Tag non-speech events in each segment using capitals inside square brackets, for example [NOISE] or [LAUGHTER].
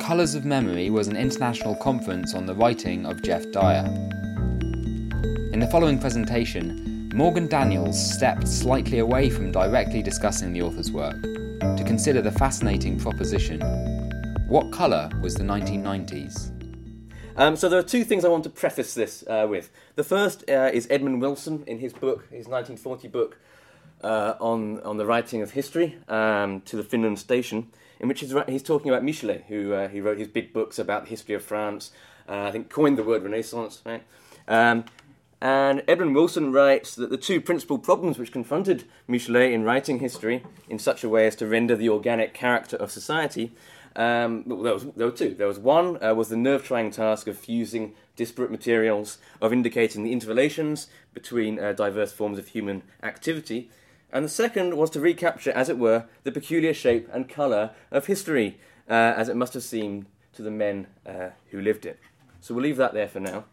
Colours of Memory was an international conference on the writing of Geoff Dyer. In the following presentation, Morgan Daniels stepped slightly away from directly discussing the author's work to consider the fascinating proposition what colour was the 1990s? Um, so there are two things I want to preface this uh, with. The first uh, is Edmund Wilson in his book, his 1940 book uh, on on the writing of history um, to the Finland station, in which he's, he's talking about Michelet, who uh, he wrote his big books about the history of France. Uh, I think coined the word Renaissance, right? Um, and Edmund Wilson writes that the two principal problems which confronted Michelet in writing history in such a way as to render the organic character of society, um, well, there, was, there were two. There was one uh, was the nerve-trying task of fusing disparate materials, of indicating the interrelations between uh, diverse forms of human activity, and the second was to recapture, as it were, the peculiar shape and colour of history, uh, as it must have seemed to the men uh, who lived it. So we'll leave that there for now.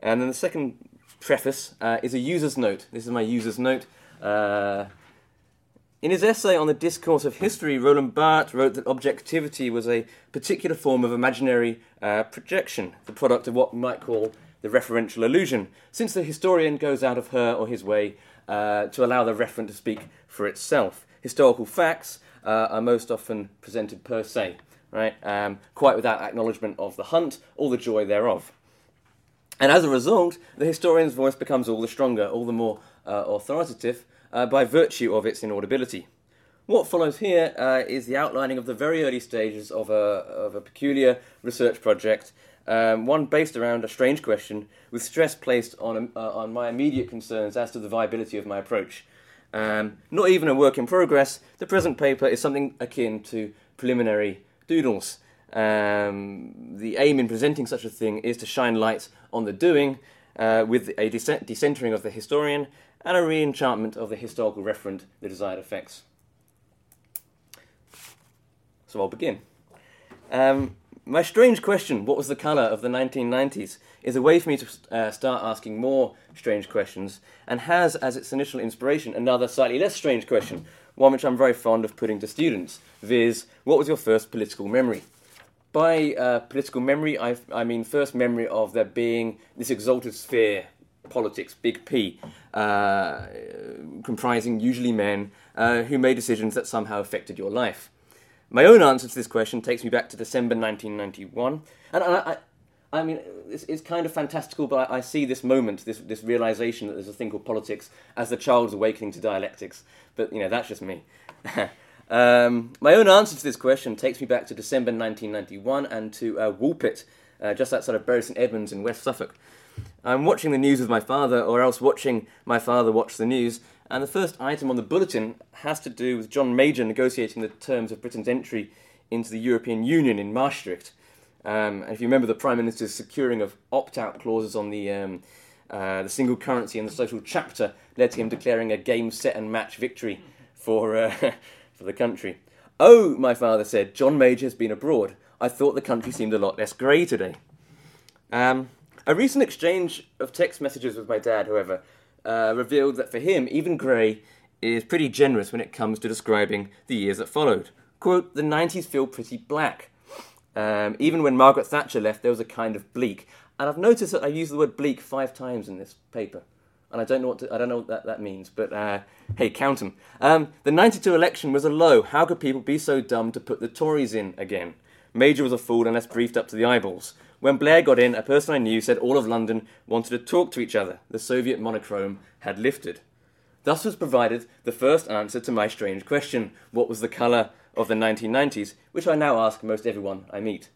And then the second preface uh, is a user's note. This is my user's note. Uh, in his essay on the discourse of history, Roland Barthes wrote that objectivity was a particular form of imaginary uh, projection, the product of what we might call the referential illusion, since the historian goes out of her or his way uh, to allow the referent to speak for itself. Historical facts uh, are most often presented per se, right? Um, quite without acknowledgement of the hunt or the joy thereof. And as a result, the historian's voice becomes all the stronger, all the more uh, authoritative uh, by virtue of its inaudibility. What follows here uh, is the outlining of the very early stages of a, of a peculiar research project, um, one based around a strange question, with stress placed on, uh, on my immediate concerns as to the viability of my approach. Um, not even a work in progress, the present paper is something akin to preliminary doodles. Um, the aim in presenting such a thing is to shine light on the doing uh, with a decentering of the historian and a re enchantment of the historical referent, the desired effects. So I'll begin. Um, my strange question, what was the colour of the 1990s, is a way for me to uh, start asking more strange questions, and has as its initial inspiration another slightly less strange question, one which I'm very fond of putting to students, viz., what was your first political memory? By uh, political memory, I, I mean first memory of there being this exalted sphere, politics, big P, uh, comprising usually men uh, who made decisions that somehow affected your life. My own answer to this question takes me back to December 1991, and I, I, I mean, it's, it's, kind of fantastical, but I, I, see this moment, this, this realization that there's a thing called politics, as the child's awakening to dialectics. But, you know, that's just me. [LAUGHS] Um, my own answer to this question takes me back to December 1991 and to uh, Woolpit, uh, just outside of Bury St Edmunds in West Suffolk. I'm watching the news with my father, or else watching my father watch the news, and the first item on the bulletin has to do with John Major negotiating the terms of Britain's entry into the European Union in Maastricht. Um, and if you remember, the Prime Minister's securing of opt-out clauses on the um, uh, the single currency and the social chapter led to him declaring a game, set, and match victory for uh, [LAUGHS] for the country. Oh, my father said, John Major has been abroad. I thought the country seemed a lot less grey today. Um, a recent exchange of text messages with my dad, however, uh, revealed that for him, even grey is pretty generous when it comes to describing the years that followed. Quote, the 90s feel pretty black. Um, even when Margaret Thatcher left, there was a kind of bleak. And I've noticed that I use the word bleak five times in this paper and I don't know what to, I don't know what that, that means, but uh, hey, count them. Um, the 92 election was a low. How could people be so dumb to put the Tories in again? Major was a fool unless briefed up to the eyeballs. When Blair got in, a person I knew said all of London wanted to talk to each other. The Soviet monochrome had lifted. Thus was provided the first answer to my strange question what was the colour of the 1990s, which I now ask most everyone I meet.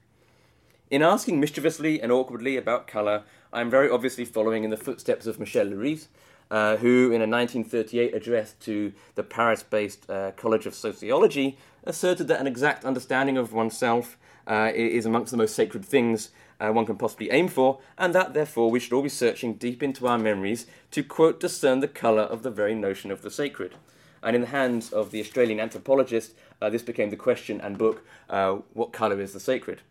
In asking mischievously and awkwardly about colour, I'm very obviously following in the footsteps of Michel Leiris, uh, who, in a 1938 address to the Paris based uh, College of Sociology, asserted that an exact understanding of oneself uh, is amongst the most sacred things uh, one can possibly aim for, and that therefore we should all be searching deep into our memories to, quote, discern the colour of the very notion of the sacred. And in the hands of the Australian anthropologist, uh, this became the question and book, uh, What Colour is the Sacred?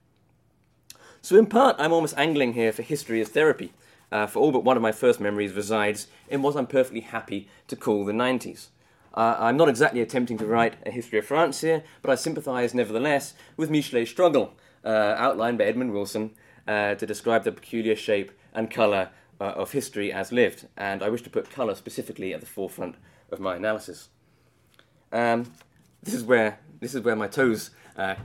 So, in part, I'm almost angling here for history as therapy, uh, for all but one of my first memories resides in what I'm perfectly happy to call the 90s. Uh, I'm not exactly attempting to write a history of France here, but I sympathise nevertheless with Michelet's struggle, uh, outlined by Edmund Wilson, uh, to describe the peculiar shape and colour uh, of history as lived, and I wish to put colour specifically at the forefront of my analysis. Um, this is where this is where my toes uh,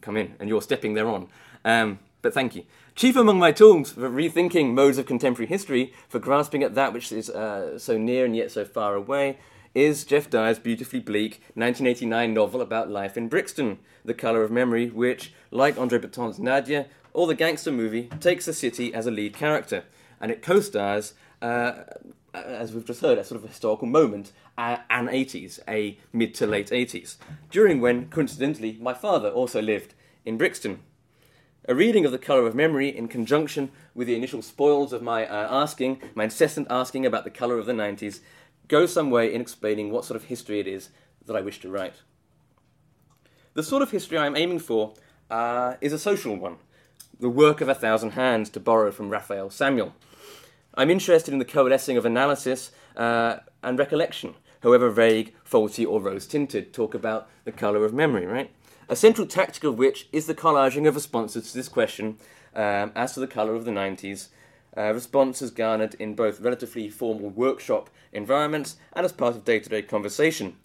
come in, and you're stepping thereon. Um, but thank you. Chief among my tools for rethinking modes of contemporary history, for grasping at that which is uh, so near and yet so far away, is Geoff Dyer's beautifully bleak 1989 novel about life in Brixton, The Colour of Memory, which, like Andre Breton's Nadja or the gangster movie, takes the city as a lead character, and it co-stars, uh, as we've just heard, a sort of historical moment, uh, an 80s, a mid to late 80s, during when, coincidentally, my father also lived in Brixton. A reading of The Colour of Memory in conjunction with the initial spoils of my uh, asking, my incessant asking about the colour of the 90s, goes some way in explaining what sort of history it is that I wish to write. The sort of history I am aiming for uh, is a social one, the work of a thousand hands, to borrow from Raphael Samuel. I'm interested in the coalescing of analysis uh, and recollection, however vague, faulty, or rose tinted, talk about the colour of memory, right? A central tactic of which is the collaging of responses to this question um, as to the colour of the 90s. Uh, responses garnered in both relatively formal workshop environments and as part of day to day conversation.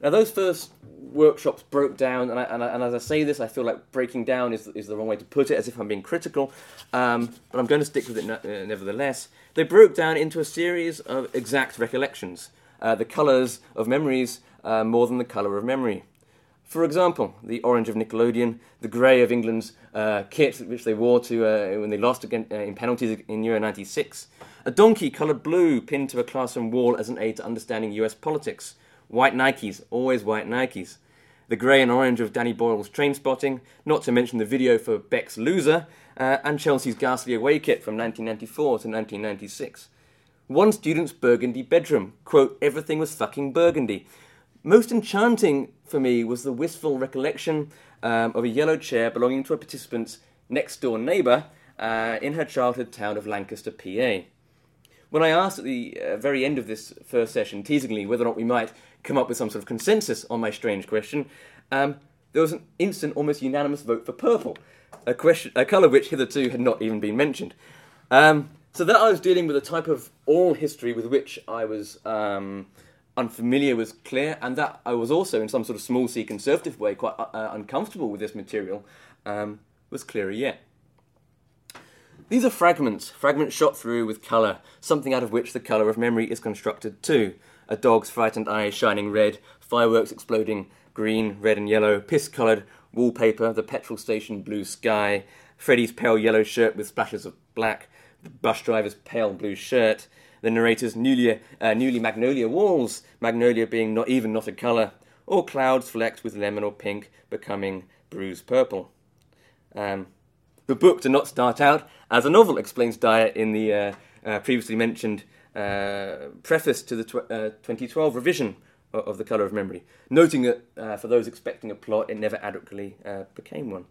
Now, those first workshops broke down, and, I, and, I, and, as I say this, I feel like breaking down is, is the wrong way to put it, as if I'm being critical, um, but I'm going to stick with it uh, nevertheless. They broke down into a series of exact recollections, uh, the colours of memories uh, more than the colour of memory. For example, the orange of Nickelodeon, the grey of England's uh, kit, which they wore to uh, when they lost again, uh, in penalties in Euro 96. A donkey coloured blue pinned to a classroom wall as an aid to understanding US politics. White Nikes, always white Nikes. The grey and orange of Danny Boyle's Trainspotting, not to mention the video for Beck's Loser, uh, and Chelsea's ghastly away kit from 1994 to 1996. One student's burgundy bedroom, quote, everything was fucking burgundy. Most enchanting for me was the wistful recollection um, of a yellow chair belonging to a participant's next door neighbour uh, in her childhood town of Lancaster, PA. When I asked at the uh, very end of this first session, teasingly, whether or not we might come up with some sort of consensus on my strange question, um, there was an instant, almost unanimous vote for purple, a, question, a colour which hitherto had not even been mentioned. Um, so that I was dealing with a type of oral history with which I was um, unfamiliar was clear, and that I was also, in some sort of small c conservative way, quite uh, uh, uncomfortable with this material um, was clearer yet. These are fragments, fragments shot through with colour, something out of which the colour of memory is constructed too. A dog's frightened eyes shining red, fireworks exploding green, red, and yellow, piss coloured wallpaper, the petrol station blue sky, Freddie's pale yellow shirt with splashes of black, the bus driver's pale blue shirt, the narrator's newly, uh, newly magnolia walls, magnolia being not even not a colour, or clouds flecked with lemon or pink becoming bruised purple. Um, the book did not start out as a novel, explains Dyer in the uh, uh, previously mentioned uh, preface to the tw- 2012 uh, revision of, of, The Colour of Memory, noting that uh, for those expecting a plot, it never adequately uh, became one.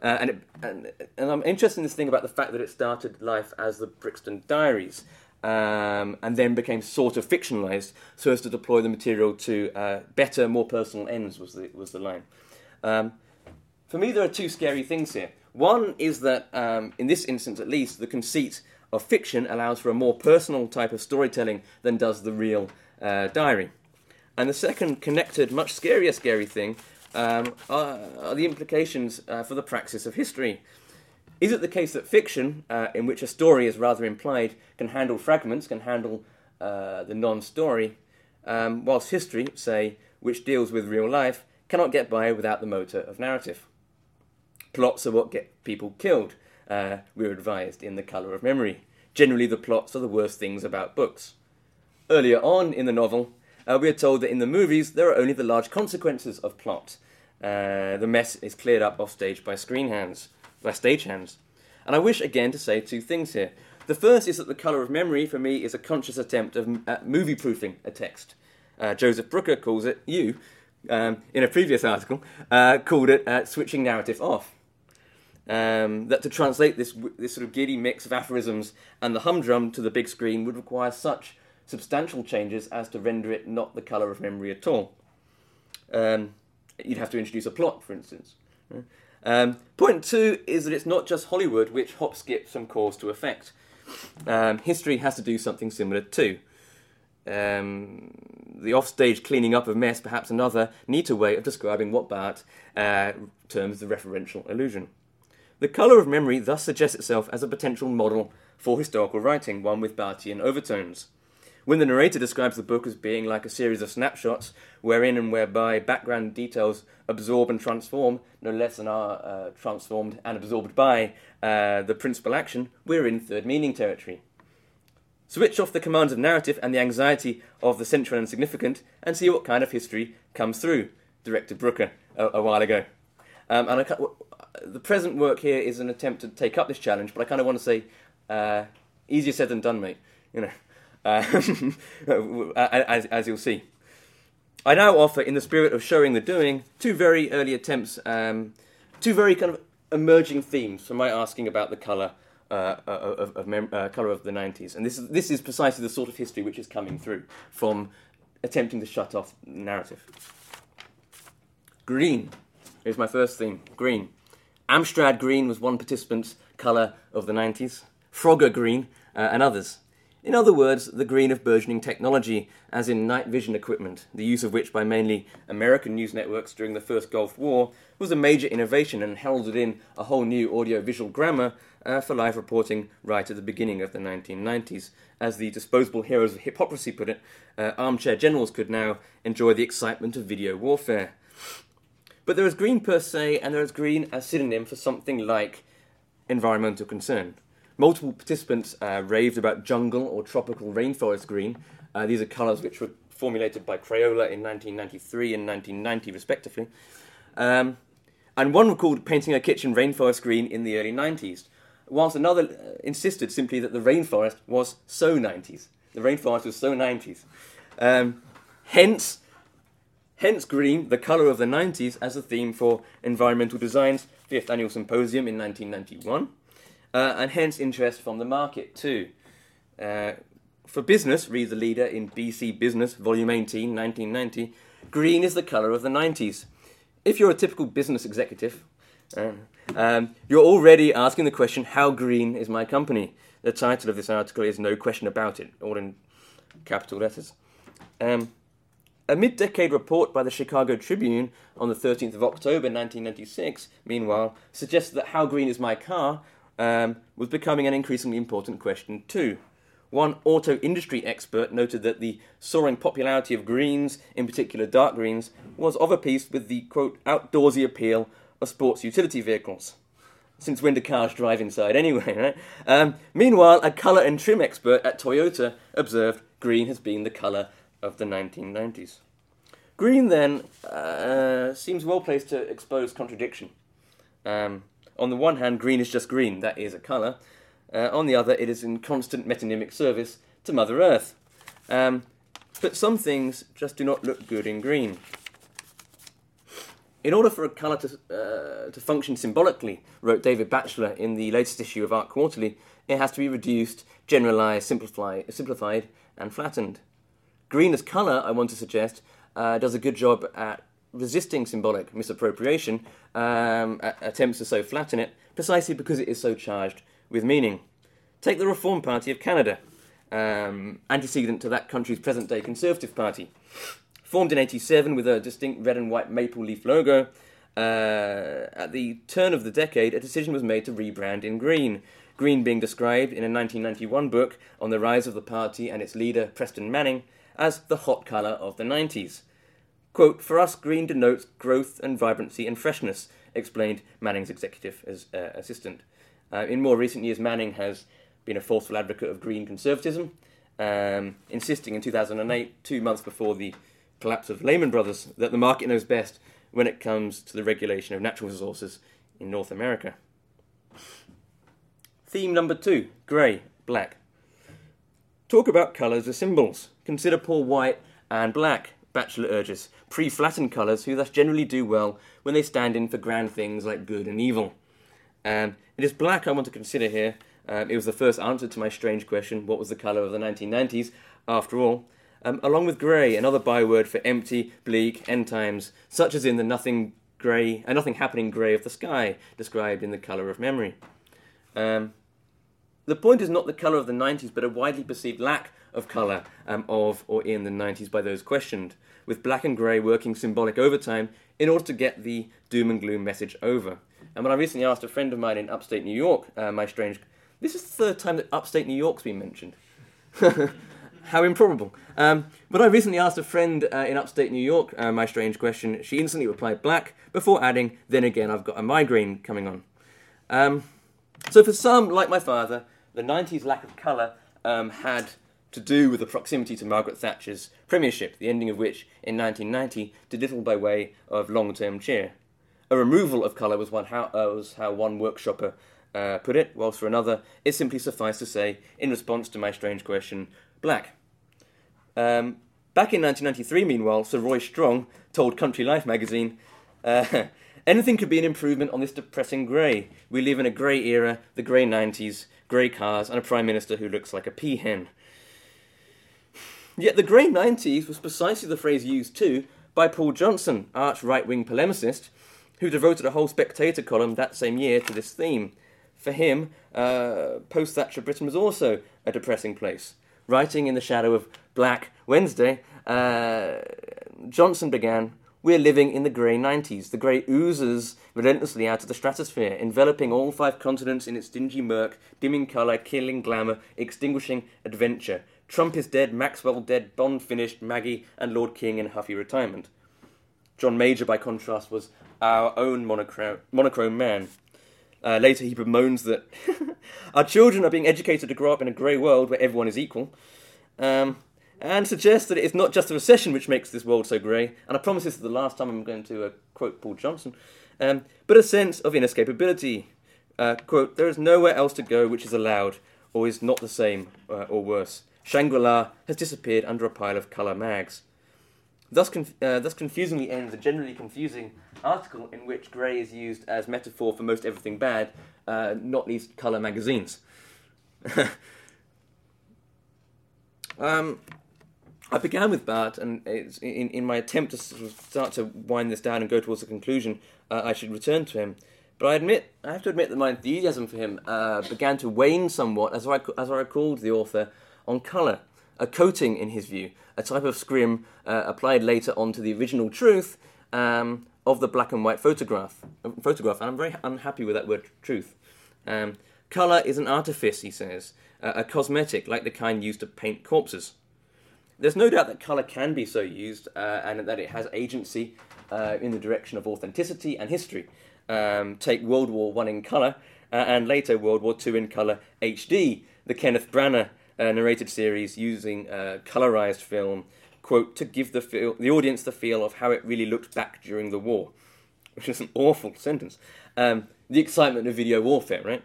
and, it, and, and I'm interested in this thing about the fact that it started life as the Brixton Diaries, um, and then became sort of fictionalized so as to deploy the material to uh, better, more personal ends, was the, was the line. Um, for me, there are two scary things here. One is that, um, in this instance at least, the conceit of fiction allows for a more personal type of storytelling than does the real uh, diary. And the second, connected, much scarier, scary thing um, are, are, the implications uh, for the praxis of history. Is it the case that fiction, uh, in which a story is rather implied, can handle fragments, can handle uh, the non story, um, whilst history, say, which deals with real life, cannot get by without the motor of narrative? Plots are what get people killed, uh, we're advised in The Colour of Memory. Generally, the plots are the worst things about books. Earlier on in the novel, uh, we are told that in the movies there are only the large consequences of plot. Uh, the mess is cleared up off stage by screen hands by stagehands. And I wish again to say two things here. The first is that the colour of memory for me is a conscious attempt of uh, movie proofing a text. Uh, Joseph Brooker calls it, you, um, in a previous article, uh, called it uh, switching narrative off. Um, that to translate this, this sort of giddy mix of aphorisms and the humdrum to the big screen would require such substantial changes as to render it not the colour of memory at all. Um, you'd have to introduce a plot, for instance. Um, point two is that it's not just Hollywood which hop skips from cause to effect. Um, history has to do something similar too. Um, the offstage cleaning up of mess, perhaps another neater way of describing what Barthes uh, terms the referential illusion. The colour of memory thus suggests itself as a potential model for historical writing, one with Bartian overtones. When the narrator describes the book as being like a series of snapshots, wherein and whereby background details absorb and transform, no less than are uh, transformed and absorbed by uh, the principal action, we're in third meaning territory. Switch off the commands of narrative and the anxiety of the central and significant, and see what kind of history comes through, directed Brooker a, a while ago. Um, and I, the present work here is an attempt to take up this challenge, but I kind of want to say, uh, easier said than done, mate. You know [LAUGHS] uh, as, as you'll see. I now offer, in the spirit of showing the doing, two very early attempts, um, two very kind of emerging themes from my asking about the colour uh, of, of mem- uh, colour of the 90s. And this is, this is precisely the sort of history which is coming through from attempting to shut off narrative. Green is my first theme. Green. Amstrad green was one participant's colour of the 90s. Frogger green uh, and others. In other words, the green of burgeoning technology, as in night vision equipment, the use of which by mainly American news networks during the first Gulf War was a major innovation and heralded in a whole new audio-visual grammar uh, for live reporting right at the beginning of the 1990s. As the disposable heroes of Hiphoprisy put it, uh, armchair generals could now enjoy the excitement of video warfare. But there is green per se, and there is green as synonym for something like environmental concern. Multiple participants uh, raved about jungle or tropical rainforest green. Uh, these are colours which were formulated by Crayola in 1993 and 1990, respectively. Um, and one recalled painting a kitchen rainforest green in the early 90s, whilst another uh, insisted simply that the rainforest was so 90s. The rainforest was so 90s. Um, hence, hence green, the colour of the 90s, as a theme for environmental design's fifth annual symposium in 1991 uh, and hence interest from the market too. Uh, for business, read the leader in BC Business, Volume 18, 1990, green is the colour of the 90s. If you're a typical business executive, uh, um, you're already asking the question, How green is my company? The title of this article is No Question About It, all in capital letters. Um, a mid decade report by the Chicago Tribune on the 13th of October 1996, meanwhile, suggests that How Green is My Car um, was becoming an increasingly important question too. One auto industry expert noted that the soaring popularity of greens, in particular dark greens, was of a piece with the quote outdoorsy appeal of sports utility vehicles. Since when do cars drive inside anyway, [LAUGHS] right? Um, meanwhile, a colour and trim expert at Toyota observed green has been the colour of the 1990s. Green, then, uh, seems well placed to expose contradiction. Um, on the one hand, green is just green, that is a colour. Uh, on the other, it is in constant metonymic service to Mother Earth. Um, but some things just do not look good in green. In order for a colour to, uh, to function symbolically, wrote David Batchelor in the latest issue of Art Quarterly, it has to be reduced, generalised, simplified, and flattened. Green as colour, I want to suggest, uh, does a good job at resisting symbolic misappropriation um, attempts to so flatten it, precisely because it is so charged with meaning. Take the Reform Party of Canada, um, antecedent to that country's present day Conservative Party. Formed in 87 with a distinct red and white maple leaf logo, uh, at the turn of the decade, a decision was made to rebrand in green. Green being described in a 1991 book on the rise of the party and its leader, Preston Manning, as the hot colour of the 90s. Quote, For us, green denotes growth and vibrancy and freshness, explained Manning's executive as, uh, assistant. Uh, in more recent years, Manning has been a forceful advocate of green conservatism, um, insisting in 2008, two months before the collapse of Lehman Brothers, that the market knows best when it comes to the regulation of natural resources in North America. Theme number two grey, black. Talk about colours as symbols. Consider poor white and black. Batchelor urges, pre-flattened colours who thus generally do well when they stand in for grand things like good and evil. Um, it is black I want to consider here. Um, it was the first answer to my strange question, what was the colour of the 1990s? after all, um, along with grey, another byword for empty, bleak, end times, such as in the nothing grey, uh, nothing happening grey of the sky, described in the colour of memory. Um, the point is not the colour of the 90s, but a widely perceived lack of colour um, of or in the 90s by those questioned, with black and grey working symbolic overtime in order to get the doom and gloom message over. And when I recently asked a friend of mine in upstate New York, uh, my strange. This is the third time that upstate New York's been mentioned. [LAUGHS] How improbable. Um, but I recently asked a friend uh, in upstate New York uh, my strange question. She instantly replied black before adding, then again, I've got a migraine coming on. Um, so for some, like my father, the 90s lack of colour um, had to do with the proximity to Margaret Thatcher's premiership, the ending of which in 1990 did little by way of long term cheer. A removal of colour was, one how, uh, was how one workshopper uh, put it, whilst for another, it simply sufficed to say, in response to my strange question, black. Um, back in 1993, meanwhile, Sir Roy Strong told Country Life magazine, uh, [LAUGHS] anything could be an improvement on this depressing grey. We live in a grey era, the grey 90s, grey cars, and a Prime Minister who looks like a peahen. Yet the grey 90s was precisely the phrase used too by Paul Johnson, arch right wing polemicist, who devoted a whole Spectator column that same year to this theme. For him, uh, post Thatcher Britain was also a depressing place. Writing in the shadow of Black Wednesday, uh, Johnson began We're living in the grey 90s. The grey oozes relentlessly out of the stratosphere, enveloping all five continents in its dingy murk, dimming colour, killing glamour, extinguishing adventure. Trump is dead, Maxwell dead, Bond finished, Maggie and Lord King in huffy retirement. John Major, by contrast, was our own monochrome, monochrome man. Uh, later, he bemoans that [LAUGHS] our children are being educated to grow up in a grey world where everyone is equal, um, and suggests that it is not just the recession which makes this world so grey. And I promise this is the last time I'm going to uh, quote Paul Johnson, um, but a sense of inescapability. Uh, quote, there is nowhere else to go which is allowed, or is not the same, uh, or worse. Shangri La has disappeared under a pile of colour mags. Thus, conf- uh, thus confusingly ends a generally confusing article in which grey is used as metaphor for most everything bad, uh, not least colour magazines. [LAUGHS] um, I began with Barthes, and in, in my attempt to sort of start to wind this down and go towards a conclusion, uh, I should return to him. But I admit, I have to admit that my enthusiasm for him uh, began to wane somewhat as I, as I recalled the author on colour, a coating, in his view, a type of scrim uh, applied later on to the original truth um, of the black and white photograph. Uh, photograph, and I'm very unhappy with that word truth. Um, colour is an artifice, he says, uh, a cosmetic like the kind used to paint corpses. There's no doubt that colour can be so used uh, and that it has agency uh, in the direction of authenticity and history. Um, take World War One in colour uh, and later World War Two in colour HD, the Kenneth Branagh uh, narrated series using uh, colorized film, quote, to give the, feel, the audience the feel of how it really looked back during the war, which is an awful sentence. Um, the excitement of video warfare, right?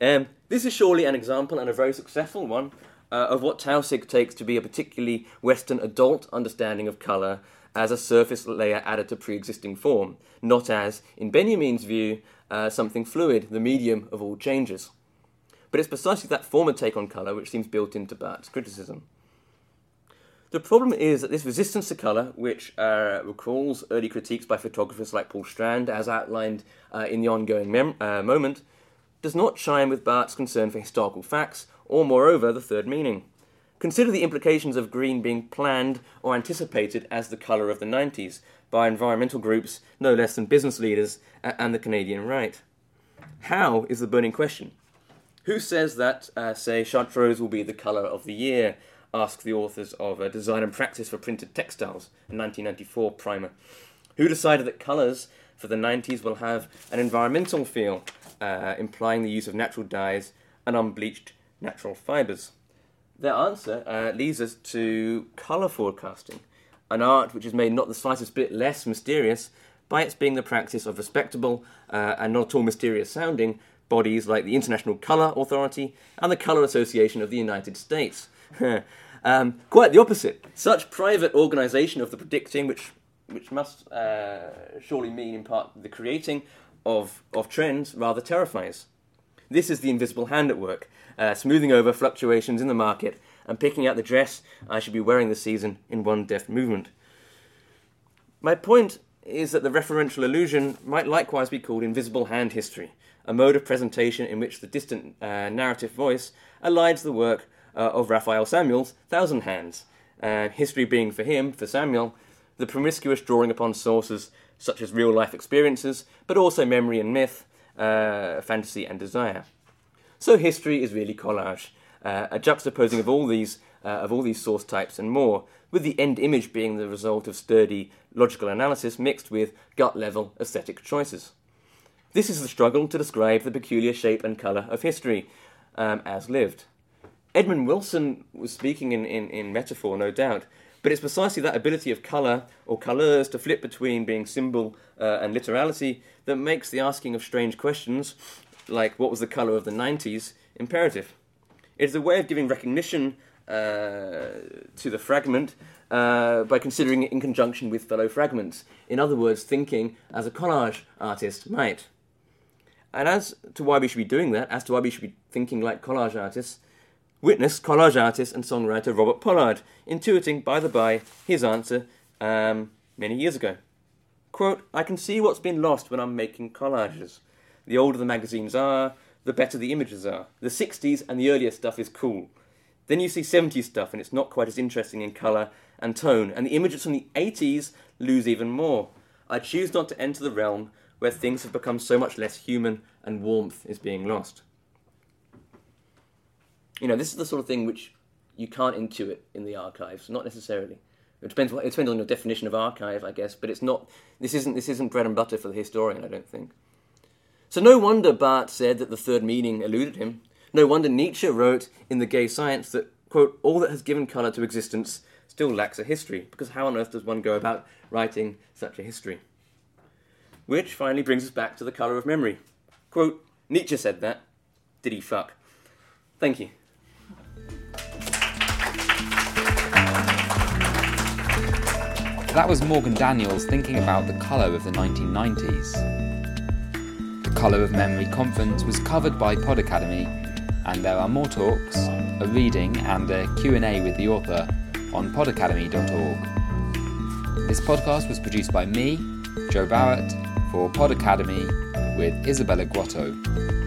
Um, this is surely an example and a very successful one uh, of what Taussig takes to be a particularly Western adult understanding of colour as a surface layer added to pre existing form, not as, in Benjamin's view, uh, something fluid, the medium of all changes. But it's precisely that former take on colour which seems built into Barthes's criticism. The problem is that this resistance to colour, which uh, recalls early critiques by photographers like Paul Strand, as outlined uh, in the ongoing mem- uh, moment, does not chime with Barthes's concern for historical facts, or moreover, the third meaning. Consider the implications of green being planned or anticipated as the colour of the 90s by environmental groups no less than business leaders and the Canadian right. How is the burning question? Who says that, uh, say, Chartreuse will be the colour of the year? Ask the authors of a Design and Practice for Printed Textiles, a 1994 primer. Who decided that colours for the 90s will have an environmental feel, uh, implying the use of natural dyes and unbleached natural fibres? Their answer uh, leads us to colour forecasting, an art which is made not the slightest bit less mysterious by its being the practice of respectable uh, and not at all mysterious sounding bodies like the International Colour Authority and the Colour Association of the United States. [LAUGHS] um, quite the opposite. Such private organisation of the predicting, which which must uh, surely mean in part the creating of, of trends, rather terrifies. This is the invisible hand at work, uh, smoothing over fluctuations in the market and picking out the dress I should be wearing this season in one deft movement. My point is that the referential illusion might likewise be called invisible hand history, a mode of presentation in which the distant uh, narrative voice elides the work uh, of Raphael Samuel's Thousand Hands, history being for him, for Samuel, the promiscuous drawing upon sources such as real life experiences, but also memory and myth, uh, fantasy and desire. So history is really collage, uh, a juxtaposing of all these uh, of all these source types and more, with the end image being the result of sturdy logical analysis mixed with gut level aesthetic choices. This is the struggle to describe the peculiar shape and colour of history um, as lived. Edmund Wilson was speaking in, in, in metaphor, no doubt, but it's precisely that ability of colour or colours to flip between being symbol uh, and literality that makes the asking of strange questions, like what was the colour of the 90s, imperative. It is a way of giving recognition uh, to the fragment uh, by considering it in conjunction with fellow fragments. In other words, thinking as a collage artist might. And as to why we should be doing that, as to why we should be thinking like collage artists, witness collage artist and songwriter Robert Pollard, intuiting, by the by, his answer um, many years ago. Quote, I can see what's been lost when I'm making collages. The older the magazines are, the better the images are. The 60s and the earlier stuff is cool. Then you see 70s stuff and it's not quite as interesting in colour and tone, and the images from the 80s lose even more. I choose not to enter the realm where things have become so much less human and warmth is being lost. You know, this is the sort of thing which you can't intuit in the archives, not necessarily. It depends. It depends on your definition of archive, I guess. But it's not. This isn't. This isn't bread and butter for the historian. I don't think. So no wonder Barthes said that the third meaning eluded him. No wonder Nietzsche wrote in The Gay Science that, quote, all that has given colour to existence still lacks a history, because how on earth does one go about writing such a history? Which finally brings us back to the colour of memory. Quote, Nietzsche said that. Did he fuck? Thank you. That was Morgan Daniels thinking about the colour of the 1990s. The Colour of Memory conference was covered by Pod Academy and there are more talks, a reading and a Q&A with the author on podacademy.org. This podcast was produced by me, Joe Barrett, for Pod Academy with Isabella Guotto.